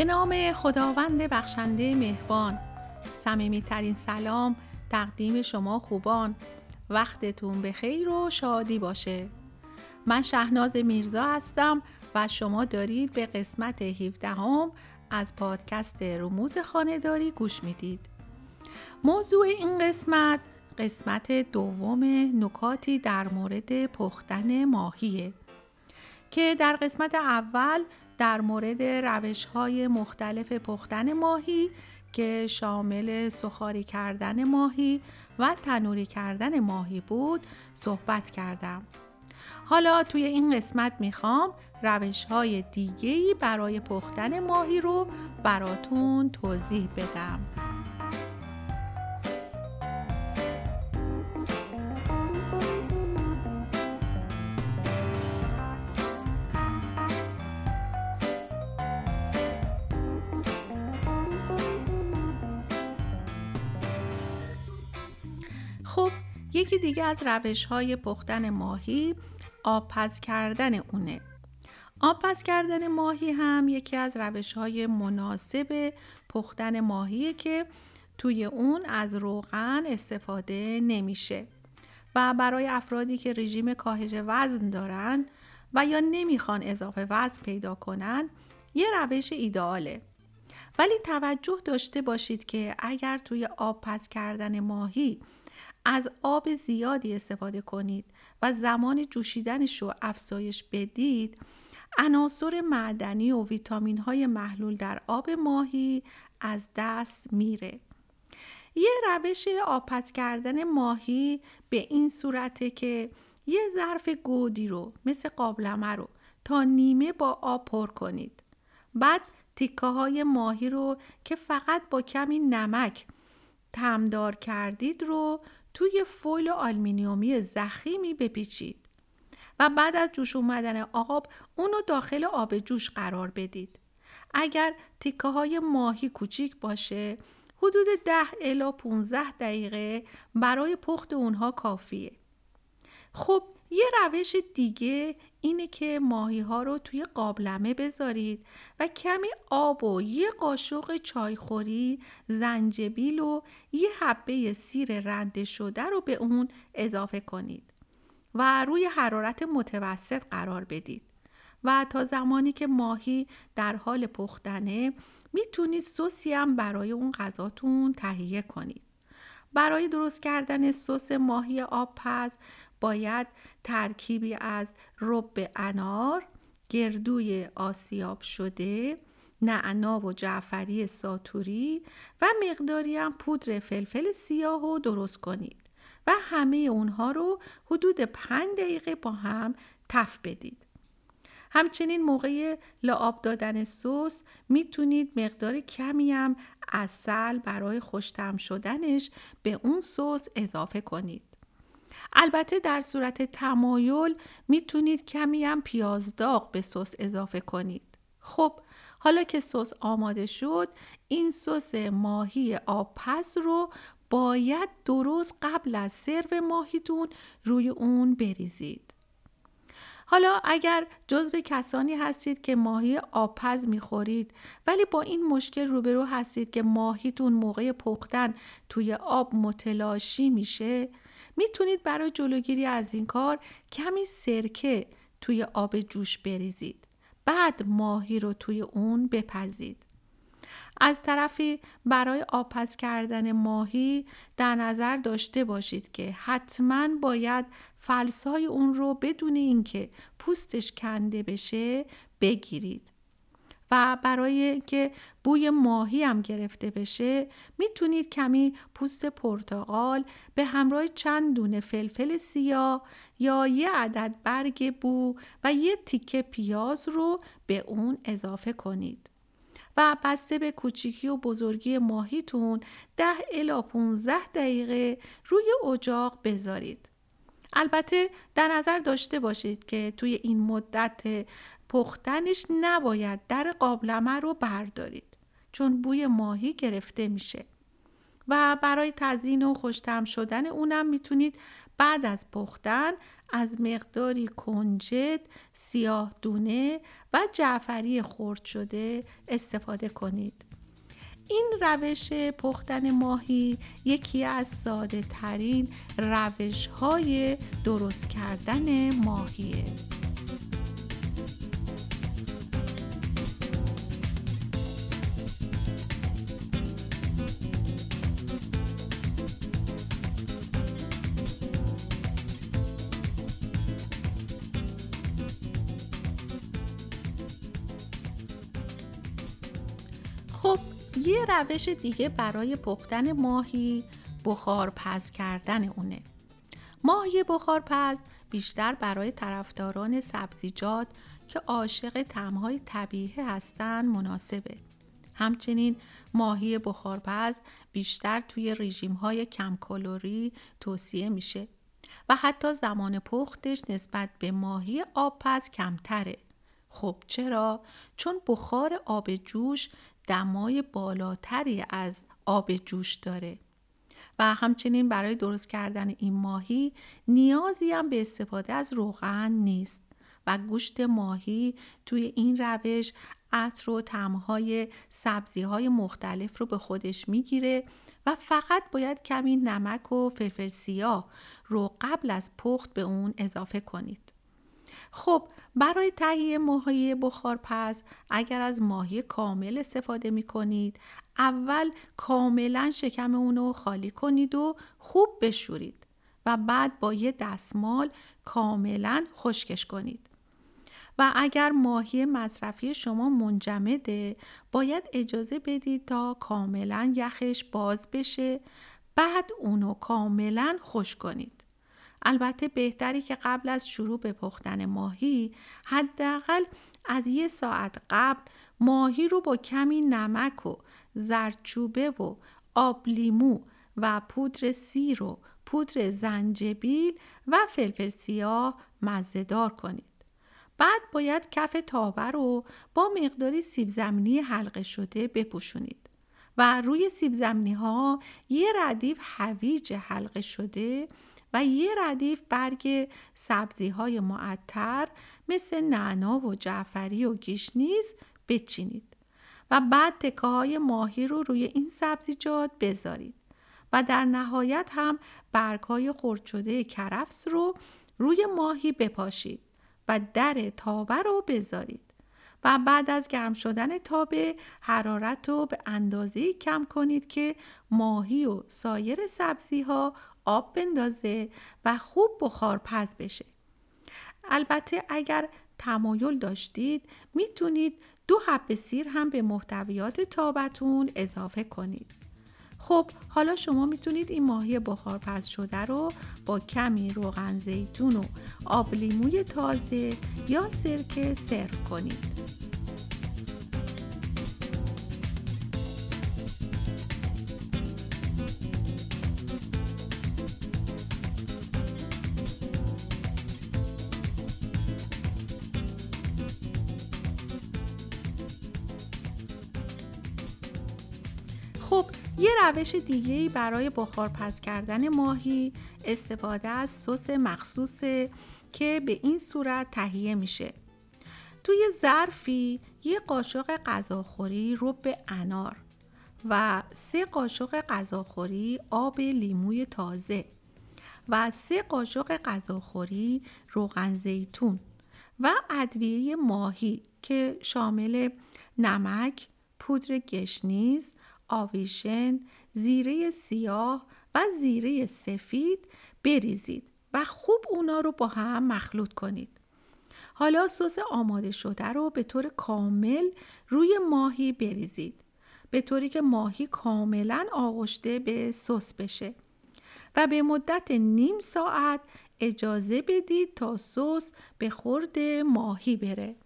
به نام خداوند بخشنده مهربان. صمیمیترین سلام تقدیم شما خوبان. وقتتون به خیر و شادی باشه. من شهناز میرزا هستم و شما دارید به قسمت 17 هم از پادکست رموز خانهداری گوش می‌دید. موضوع این قسمت قسمت دوم نکاتی در مورد پختن ماهیه که در قسمت اول در مورد روش های مختلف پختن ماهی که شامل سخاری کردن ماهی و تنوری کردن ماهی بود صحبت کردم. حالا توی این قسمت می‌خوام روش های دیگهی برای پختن ماهی رو براتون توضیح بدم. یکی دیگه از روش های پختن ماهی آبپز کردن اونه. آبپز کردن ماهی هم یکی از روش های مناسب پختن ماهیه که توی اون از روغن استفاده نمیشه و برای افرادی که رژیم کاهش وزن دارن و یا نمی‌خوان اضافه وزن پیدا کنن یه روش ایدئاله. ولی توجه داشته باشید که اگر توی آب پز کردن ماهی از آب زیادی استفاده کنید و زمان جوشیدنش رو افزایش بدید. عناصر معدنی و ویتامین های محلول در آب ماهی از دست میره. یه روش آپت کردن ماهی به این صورته که یه ظرف گودی رو مثل قابلمه رو تا نیمه با آب پر کنید. بعد تیکه های ماهی رو که فقط با کمی نمک تمدار کردید رو توی فویل آلمینیومی زخیمی بپیچید و بعد از جوش اومدن آب اونو داخل آب جوش قرار بدید. اگر تیکه های ماهی کوچیک باشه حدود 10 الا 15 دقیقه برای پخت اونها کافیه. خب یه روش دیگه اینه که ماهی ها رو توی قابلمه بذارید و کمی آب و یه قاشق چایخوری زنجبیل و یه حبه سیر رنده شده رو به اون اضافه کنید و روی حرارت متوسط قرار بدید و تا زمانی که ماهی در حال پختنه می‌تونید سوسی هم برای اون غذاتون تهیه کنید. برای درست کردن سس ماهی آب پز باید ترکیبی از رب انار، گردوی آسیاب شده، نعنا و جعفری ساتوری و مقداری هم پودر فلفل سیاه رو درست کنید و همه اونها رو حدود پنج دقیقه با هم تف بدید. همچنین موقع لعاب دادن سس می‌تونید مقدار کمی هم اصل برای خوشتم شدنش به اون سس اضافه کنید. البته در صورت تمایل می‌تونید کمی هم پیازداغ به سس اضافه کنید. خب حالا که سس آماده شد این سس ماهی آبپز رو باید درست قبل از سرو ماهیتون روی اون بریزید. حالا اگر جزو کسانی هستید که ماهی آبپز می‌خورید ولی با این مشکل روبرو هستید که ماهیتون موقع پختن توی آب متلاشی میشه می‌تونید برای جلوگیری از این کار کمی سرکه توی آب جوش بریزید. بعد ماهی رو توی اون بپزید. از طرفی برای آبپز کردن ماهی در نظر داشته باشید که حتما باید فلسای اون رو بدون اینکه پوستش کنده بشه بگیرید. و برای که بوی ماهی هم گرفته بشه می‌تونید کمی پوست پرتقال به همراه چند دونه فلفل سیاه یا یه عدد برگ بو و یه تیکه پیاز رو به اون اضافه کنید. و بسته به کوچیکی و بزرگی ماهیتون ده الا 15 دقیقه روی اجاق بذارید. البته در نظر داشته باشید که توی این مدت پختنش نباید در قابلمه رو بردارید چون بوی ماهی گرفته میشه و برای تزیین و خوشتم شدن اونم می‌تونید بعد از پختن از مقداری کنجد، سیاه دونه و جعفری خرد شده استفاده کنید. این روش پختن ماهی یکی از ساده ترین روش های درست کردن ماهیه. خب یه روش دیگه برای پختن ماهی بخار پز کردن اونه. ماهی بخار پز بیشتر برای طرفداران سبزیجات که عاشق تمهای طبیعی هستن مناسبه. همچنین ماهی بخارپز بیشتر توی رژیم های کم کالری توصیه میشه و حتی زمان پختش نسبت به ماهی آبپز کمتره. خب چرا؟ چون بخار آب جوش دمای بالاتری از آب جوش داره و همچنین برای درست کردن این ماهی نیازی هم به استفاده از روغن نیست و گوشت ماهی توی این روش عطر و تمهای سبزی های مختلف رو به خودش می‌گیره و فقط باید کمی نمک و فلفل سیاه رو قبل از پخت به اون اضافه کنید. خب برای تهیه ماهی بخارپز اگر از ماهی کامل استفاده می کنید اول کاملا شکم اونو خالی کنید و خوب بشورید و بعد با یه دستمال کاملا خشکش کنید. و اگر ماهی مصرفی شما منجمده باید اجازه بدید تا کاملا یخش باز بشه بعد اونو کاملا خوش کنید. البته بهتری که قبل از شروع به پختن ماهی حداقل از یه ساعت قبل ماهی رو با کمی نمک و زردچوبه و آب لیمو و پودر سیر و پودر زنجبیل و فلفل سیاه مزهدار کنید. بعد باید کف تابه رو با مقداری سیب زمینی حلقه شده بپوشونید و روی سیب زمینی ها یه ردیف هویج حلقه شده و یه ردیف برگ سبزی های معطر مثل نعنا و جعفری و گیشنیز بچینید و بعد تکه های ماهی رو روی این سبزیجات بذارید و در نهایت هم برگ های خرد شده کرفس رو روی ماهی بپاشید و در تابه رو بذارید و بعد از گرم شدن تابه حرارت رو به اندازه کم کنید که ماهی و سایر سبزی ها آب بندازه و خوب بخار پز بشه. البته اگر تمایل داشتید می‌تونید دو حب سیر هم به محتویات تابتون اضافه کنید. خب حالا شما می‌تونید این ماهی بخار پز شده رو با کمی روغن زیتون و آب لیموی تازه یا سرکه سرو کنید. خب یه روش دیگه برای بخارپز کردن ماهی استفاده از سس مخصوصه که به این صورت تهیه میشه. توی ظرفی یه قاشق غذاخوری رب انار و سه قاشق غذاخوری آب لیموی تازه و سه قاشق غذاخوری روغن زیتون و ادویه ماهی که شامل نمک، پودر گشنیز، آویشن، زیره سیاه و زیره سفید بریزید و خوب اونا رو با هم مخلوط کنید. حالا سس آماده شده رو به طور کامل روی ماهی بریزید. به طوری که ماهی کاملا آغشته به سس بشه و به مدت نیم ساعت اجازه بدید تا سس به خورد ماهی بره.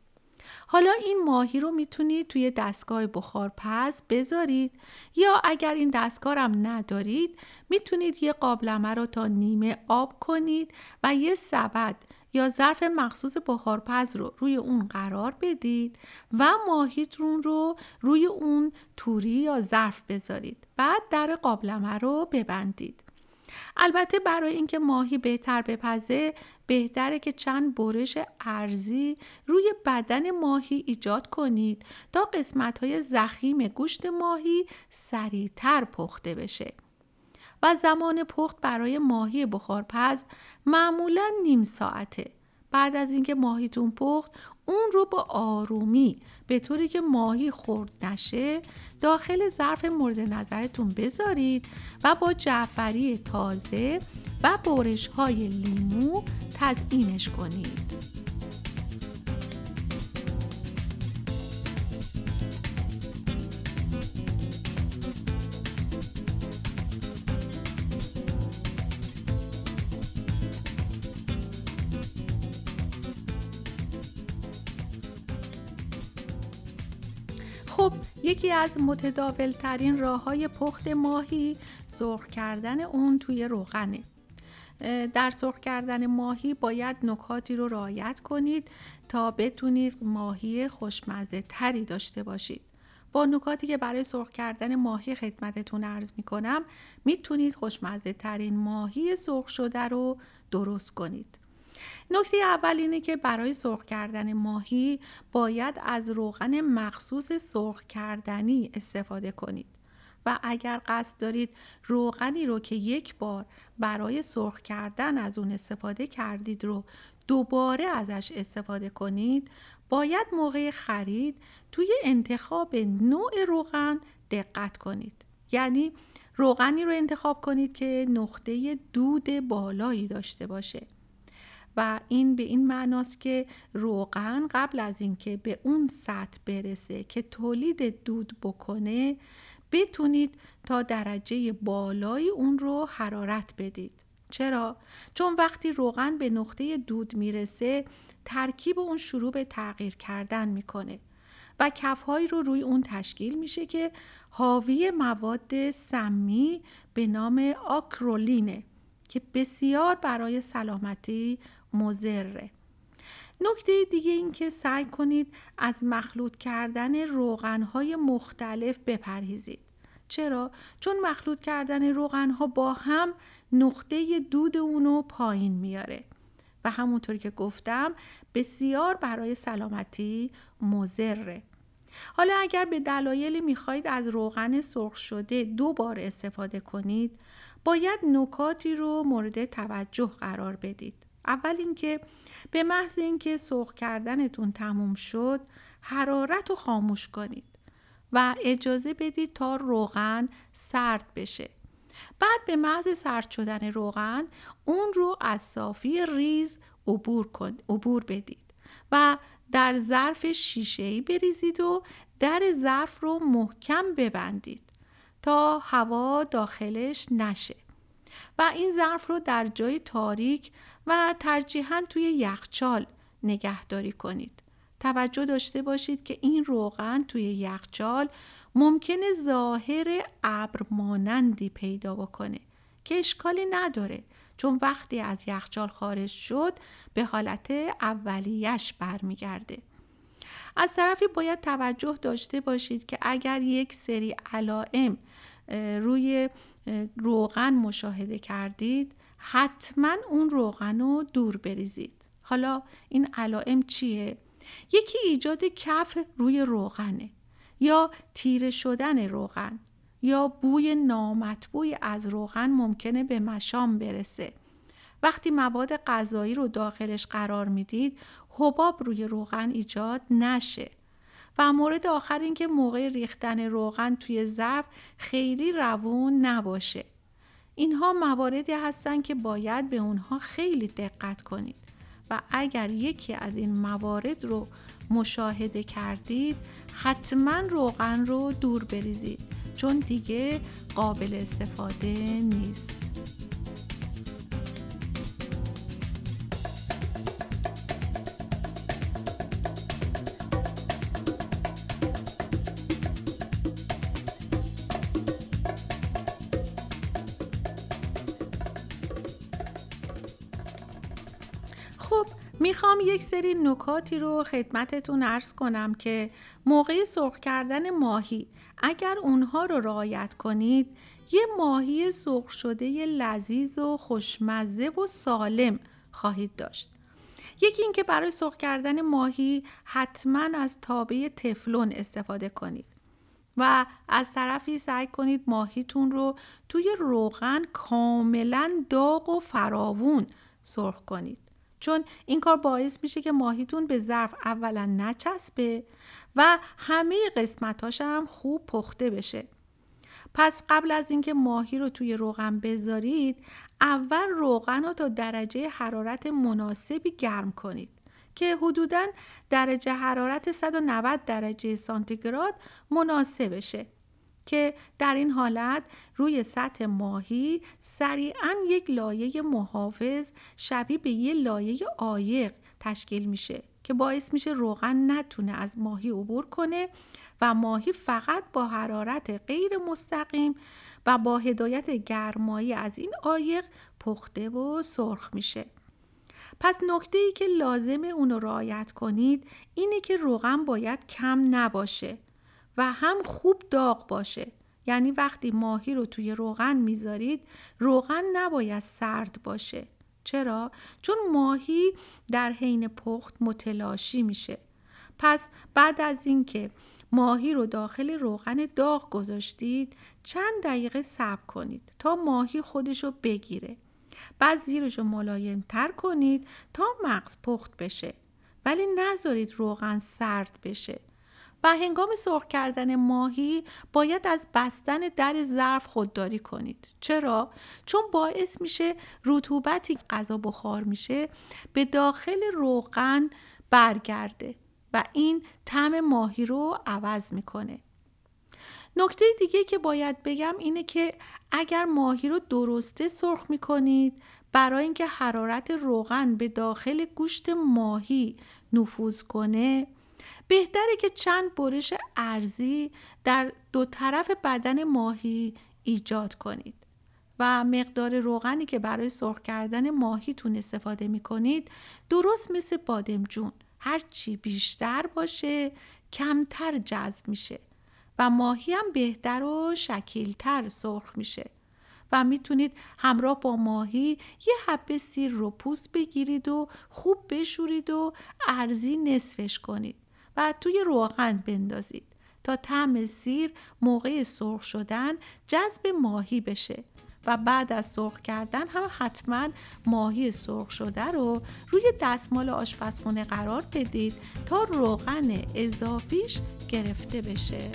حالا این ماهی رو می‌تونید توی دستگاه بخار پس بذارید. یا اگر این دستگاه هم ندارید می‌تونید یه قابلمه رو تا نیمه آب کنید و یه سبد یا ظرف مخصوص بخارپز رو روی اون قرار بدید و ماهیتون رو روی اون توری یا ظرف بذارید. بعد در قابلمه رو ببندید. البته برای اینکه ماهی بهتر بپزه بهتره که چند برش ارزی روی بدن ماهی ایجاد کنید تا قسمت های زخیم گوشت ماهی سریعتر پخته بشه. و زمان پخت برای ماهی بخارپز معمولا نیم ساعته. بعد از اینکه ماهیتون پخت اون رو با آرومی به طوری که ماهی خورد نشه داخل ظرف مورد نظرتون بذارید و با جعفری تازه و برش های لیمو تزئینش کنید. خب یکی از متداول ترین راه های پخت ماهی سرخ کردن اون توی روغنه. در سرخ کردن ماهی باید نکاتی رو رعایت کنید تا بتونید ماهی خوشمزه تری داشته باشید. با نکاتی که برای سرخ کردن ماهی خدمتتون عرض می کنم می‌تونید خوشمزه ترین ماهی سرخ شده رو درست کنید. نکته اول اینه که برای سرخ کردن ماهی باید از روغن مخصوص سرخ کردنی استفاده کنید. و اگر قصد دارید روغنی رو که یک بار برای سرخ کردن از اون استفاده کردید رو دوباره ازش استفاده کنید باید موقع خرید توی انتخاب نوع روغن دقت کنید. یعنی روغنی رو انتخاب کنید که نقطه دود بالایی داشته باشه. و این به این معناست که روغن قبل از اینکه به اون سطح برسه که تولید دود بکنه بتونید تا درجه بالای اون رو حرارت بدید چرا؟ چون وقتی روغن به نقطه دود می‌رسه ترکیب اون شروع به تغییر کردن می‌کنه و کفهایی رو روی اون تشکیل میشه که حاوی مواد سمی به نام آکرولینه که بسیار برای سلامتی مزره نکته دیگه این که سعی کنید از مخلوط کردن روغنهای مختلف بپرهیزید. چرا؟ چون مخلوط کردن روغنها با هم نقطه دود اونو پایین میاره. و همونطور که گفتم بسیار برای سلامتی مزره حالا اگر به دلایلی می‌خواهید از روغن سرخ شده دو بار استفاده کنید باید نکاتی رو مورد توجه قرار بدید. اول اینکه به محض اینکه سرخ کردنتون تموم شد حرارت رو خاموش کنید و اجازه بدید تا روغن سرد بشه. بعد به محض سرد شدن روغن اون رو از صافی ریز عبور, کن، عبور بدید و در ظرف شیشه بریزید و در ظرف رو محکم ببندید تا هوا داخلش نشه. و این ظرف رو در جای تاریک و ترجیحاً توی یخچال نگهداری کنید. توجه داشته باشید که این روغن توی یخچال ممکنه ظاهر ابر مانندی پیدا بکنه که اشکالی نداره چون وقتی از یخچال خارج شد به حالت اولیش برمیگرده. از طرفی باید توجه داشته باشید که اگر یک سری علائم روی روغن مشاهده کردید حتما اون روغن رو دور بریزید. حالا این علائم چیه؟ یکی ایجاد کف روی روغنه یا تیره شدن روغن یا بوی نامطبوعی از روغن ممکنه به مشام برسه. وقتی مواد غذایی رو داخلش قرار می‌دید حباب روی روغن ایجاد نشه. و مورد آخر اینکه موقع ریختن روغن توی ظرف خیلی روون نباشه. اینها مواردی هستند که باید به اونها خیلی دقت کنید. و اگر یکی از این موارد رو مشاهده کردید حتما روغن رو دور بریزید چون دیگه قابل استفاده نیست. می‌خوام یک سری نکاتی رو خدمتتون ارز کنم که موقع سرخ کردن ماهی اگر اونها رو رعایت کنید یه ماهی سرخ شده لذیذ و خوشمزه و سالم خواهید داشت. یکی اینکه برای سرخ کردن ماهی حتما از تابه تفلون استفاده کنید و از طرفی سعی کنید ماهیتون رو توی روغن کاملا داغ و فراوون سرخ کنید. چون این کار باعث میشه که ماهیتون به ظرف اولا نچسبه و همه قسمتاش هم خوب پخته بشه. پس قبل از اینکه ماهی رو توی روغن بذارید اول روغن رو تا درجه حرارت مناسبی گرم کنید که حدودا درجه حرارت 190 درجه سانتیگراد مناسبشه که در این حالت روی سطح ماهی سریعا یک لایه محافظ شبیه به یه لایه عایق تشکیل میشه که باعث میشه روغن نتونه از ماهی عبور کنه و ماهی فقط با حرارت غیر مستقیم و با هدایت گرمایی از این عایق پخته و سرخ میشه. پس نکته ای که لازمه اونو رعایت کنید اینه که روغن باید کم نباشه. و هم خوب داغ باشه. یعنی وقتی ماهی رو توی روغن می‌ذارید روغن نباید سرد باشه. چرا؟ چون ماهی در حین پخت متلاشی میشه. پس بعد از اینکه ماهی رو داخل روغن داغ گذاشتید چند دقیقه صبر کنید تا ماهی خودش رو بگیره. بعد زیرش رو ملایم تر کنید تا مغز پخت بشه. ولی نذارید روغن سرد بشه. و هنگام سرخ کردن ماهی باید از بستن در ظرف خودداری کنید. چرا؟ چون باعث میشه رطوبتی غذا بخار میشه به داخل روغن برگرده و این طعم ماهی رو عوض می‌کنه. نکته دیگه که باید بگم اینه که اگر ماهی رو درسته سرخ می‌کنید برای اینکه حرارت روغن به داخل گوشت ماهی نفوذ کنه بهتره که چند برش ارزی در دو طرف بدن ماهی ایجاد کنید و مقدار روغنی که برای سرخ کردن ماهیتون استفاده می کنید درست مثل بادمجون هرچی بیشتر باشه کمتر جذب میشه و ماهی هم بهتر و شکیلتر سرخ میشه و می‌تونید همراه با ماهی یه حبه سیر رو پوست بگیرید و خوب بشورید و ارزی نصفش کنید. و توی روغن بندازید تا طعم سیر موقع سرخ شدن جذب ماهی بشه و بعد از سرخ کردن هم حتما ماهی سرخ شده رو روی دستمال آشپزخونه قرار بدید تا روغن اضافیش گرفته بشه.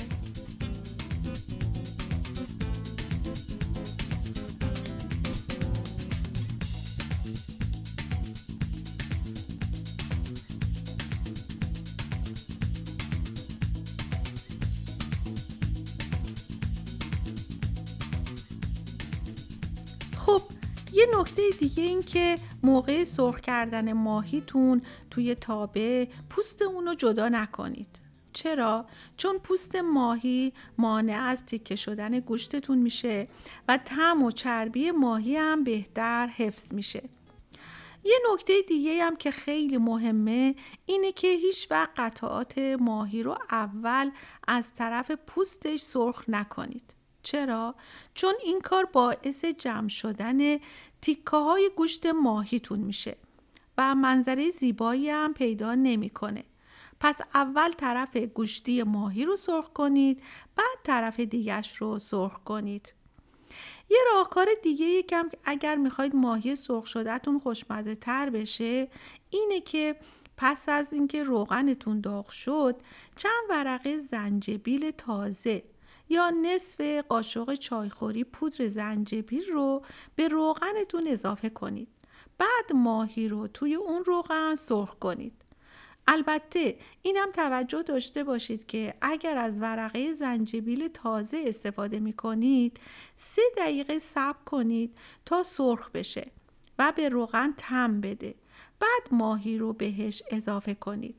دیگه این که موقع سرخ کردن ماهیتون توی تابه پوست اونو جدا نکنید چرا؟ چون پوست ماهی مانع از تیکه شدن گوشتتون میشه و تم و چربی ماهی هم بهتر حفظ میشه یه نکته دیگه هم که خیلی مهمه اینه که هیچ وقت قطعات ماهی رو اول از طرف پوستش سرخ نکنید چرا؟ چون این کار باعث جمع شدن تیکه های گوشت ماهیتون میشه و منظره زیبایی هم پیدا نمی‌کنه. پس اول طرف گوشتی ماهی رو سرخ کنید بعد طرف دیگش رو سرخ کنید یه راهکار دیگه یکم اگر می‌خواید ماهی سرخ شدهتون خوشمزه تر بشه اینه که پس از اینکه روغنتون داغ شد چند ورقه زنجبیل تازه یا نصف قاشق چایخوری پودر زنجبیل رو به روغنتون اضافه کنید. بعد ماهی رو توی اون روغن سرخ کنید. البته اینم توجه داشته باشید که اگر از ورقه زنجبیل تازه استفاده می کنید سه دقیقه صبر کنید تا سرخ بشه و به روغن تم بده بعد ماهی رو بهش اضافه کنید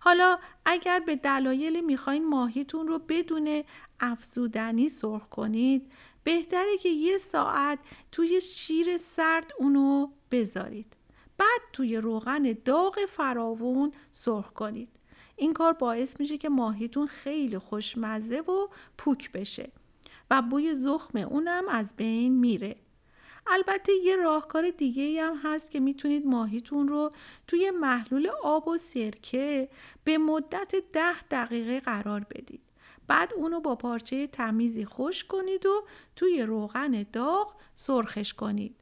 حالا اگر به دلایلی می‌خواین ماهیتون رو بدون افزودنی سرخ کنید بهتره که یه ساعت توی شیر سرد اونو بذارید. بعد توی روغن داغ فراوون سرخ کنید. این کار باعث میشه که ماهیتون خیلی خوشمزه و پوک بشه و بوی زخم اونم از بین میره. البته یه راهکار دیگه هم هست که می‌تونید ماهیتون رو توی محلول آب و سرکه به مدت ده دقیقه قرار بدید. بعد اونو با پارچه تمیزی خوش کنید و توی روغن داغ سرخش کنید.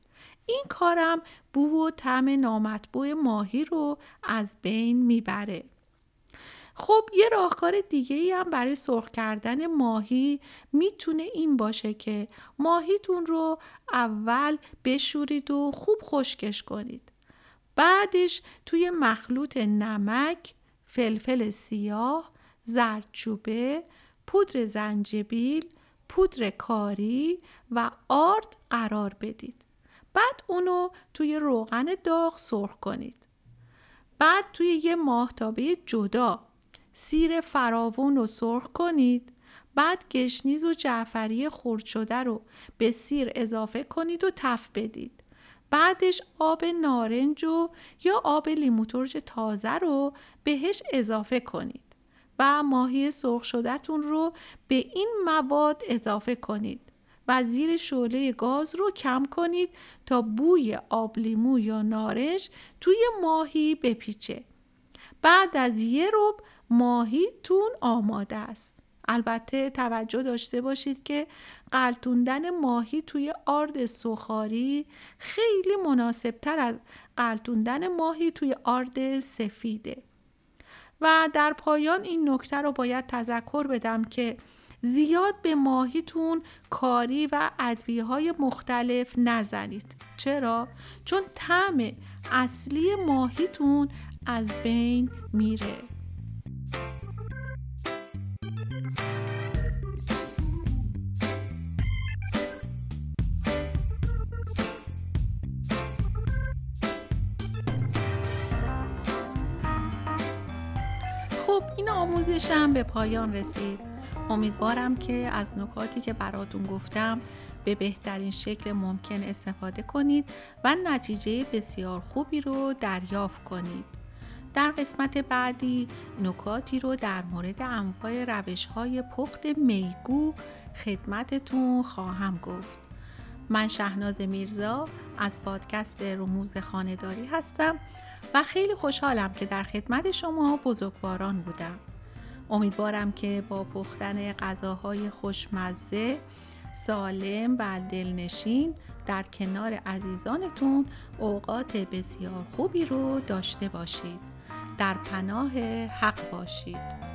این کارم بو و طعم نامطبوع ماهی رو از بین می‌بره. خب یه راهکار دیگه ای هم برای سرخ کردن ماهی می‌تونه این باشه که ماهیتون رو اول بشورید و خوب خشکش کنید. بعدش توی مخلوط نمک، فلفل سیاه، زردچوبه، پودر زنجبیل، پودر کاری و آرد قرار بدید. بعد اونو توی روغن داغ سرخ کنید. بعد توی یه ماهتابه جدا سیر فراوون رو سرخ کنید. بعد گشنیز و جعفری خرد شده رو به سیر اضافه کنید و تف بدید. بعدش آب نارنج و یا آب لیمو ترش تازه رو بهش اضافه کنید و ماهی سرخ شدهتون رو به این مواد اضافه کنید و زیر شعله گاز رو کم کنید تا بوی آب لیمو یا نارنج توی ماهی بپیچه. بعد از یه رب ماهیتون آماده است. البته توجه داشته باشید که قلتوندن ماهی توی آرد سخاری خیلی مناسب تر از قلتوندن ماهی توی آرد سفیده. و در پایان این نکته رو باید تذکر بدم که زیاد به ماهیتون کاری و ادویه های مختلف نزنید. چرا؟ چون طعم اصلی ماهیتون از بین میره. خب این آموزشم به پایان رسید. امیدوارم که از نکاتی که براتون گفتم به بهترین شکل ممکن استفاده کنید و نتیجه بسیار خوبی رو دریافت کنید. در قسمت بعدی نکاتی رو در مورد انواع روش های پخت میگو خدمتتون خواهم گفت. من شهناز میرزا از پادکست رموز خانداری هستم. و خیلی خوشحالم که در خدمت شما بزرگواران بودم. امیدوارم که با پختن غذاهای خوشمزه سالم و دلنشین در کنار عزیزانتون اوقات بسیار خوبی رو داشته باشید. در پناه حق باشید.